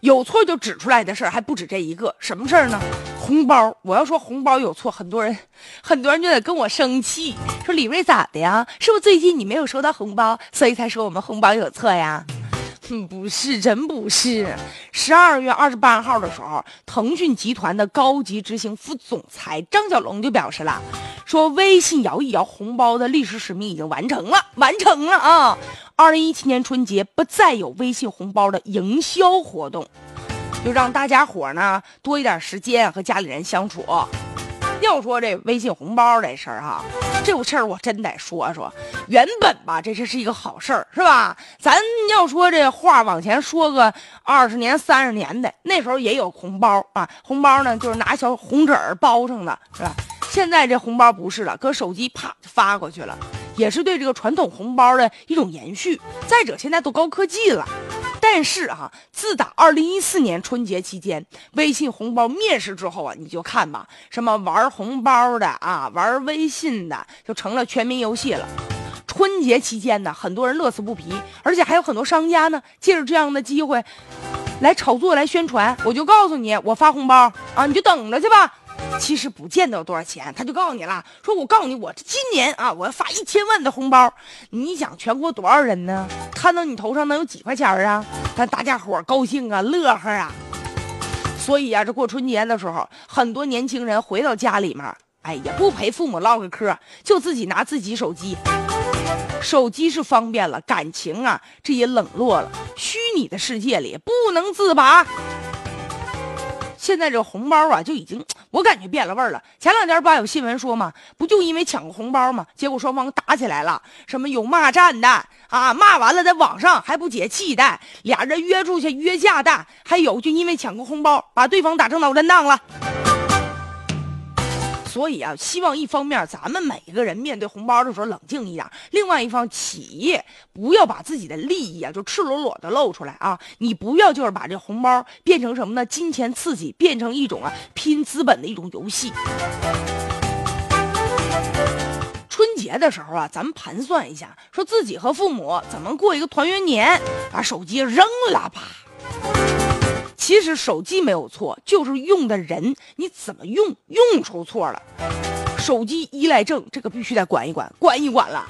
有错就指出来的事儿还不止这一个，什么事儿呢？红包。我要说红包有错，很多人，很多人就得跟我生气，说李瑞咋的呀？是不是最近你没有收到红包，所以才说我们红包有错呀？嗯，不是，真不是。十二月二十八号的时候，腾讯集团的高级执行副总裁张小龙就表示了，说微信摇一摇红包的历史使命已经完成了，完成了啊！二零一七年春节不再有微信红包的营销活动，就让大家伙呢多一点时间和家里人相处。要说这微信红包这事儿哈，这事儿我真得说说。原本吧，这这是一个好事儿，是吧？咱要说这话往前说个二十年、三十年的，那时候也有红包啊。红包呢，就是拿小红纸包上的，是吧？现在这红包不是了，搁手机啪就发过去了，也是对这个传统红包的一种延续。再者，现在都高科技了。但是啊，自打二零一四年春节期间微信红包面世之后啊，你就看吧，什么玩红包的啊，玩微信的，就成了全民游戏了。春节期间呢，很多人乐此不疲，而且还有很多商家呢，借着这样的机会，来炒作、来宣传。我就告诉你，我发红包啊，你就等着去吧。其实不见得多少钱，他就告诉你了，说我告诉你，我今年啊，我要发一千万的红包。你想全国多少人呢？看到你头上能有几块钱啊？但大家伙高兴啊，乐呵啊。所以啊，这过春节的时候，很多年轻人回到家里面，哎，也不陪父母唠个嗑，就自己拿自己手机。手机是方便了，感情啊，这也冷落了。虚拟的世界里不能自拔。现在这红包啊，就已经我感觉变了味儿了。前两天不有新闻说嘛，不就因为抢个红包嘛，结果双方打起来了，什么有骂战的啊，骂完了在网上还不解气的，俩人约出去约架的，还有就因为抢个红包把对方打成脑震荡了。所以啊，希望一方面咱们每一个人面对红包的时候冷静一点，另外一方企业不要把自己的利益啊就赤裸裸的露出来啊，你不要就是把这红包变成什么呢？金钱刺激，变成一种啊拼资本的一种游戏。春节的时候啊，咱们盘算一下，说自己和父母怎么过一个团圆年，把手机扔了吧。其实手机没有错，就是用的人你怎么用，用出错了。手机依赖症这个必须得管一管，管一管了。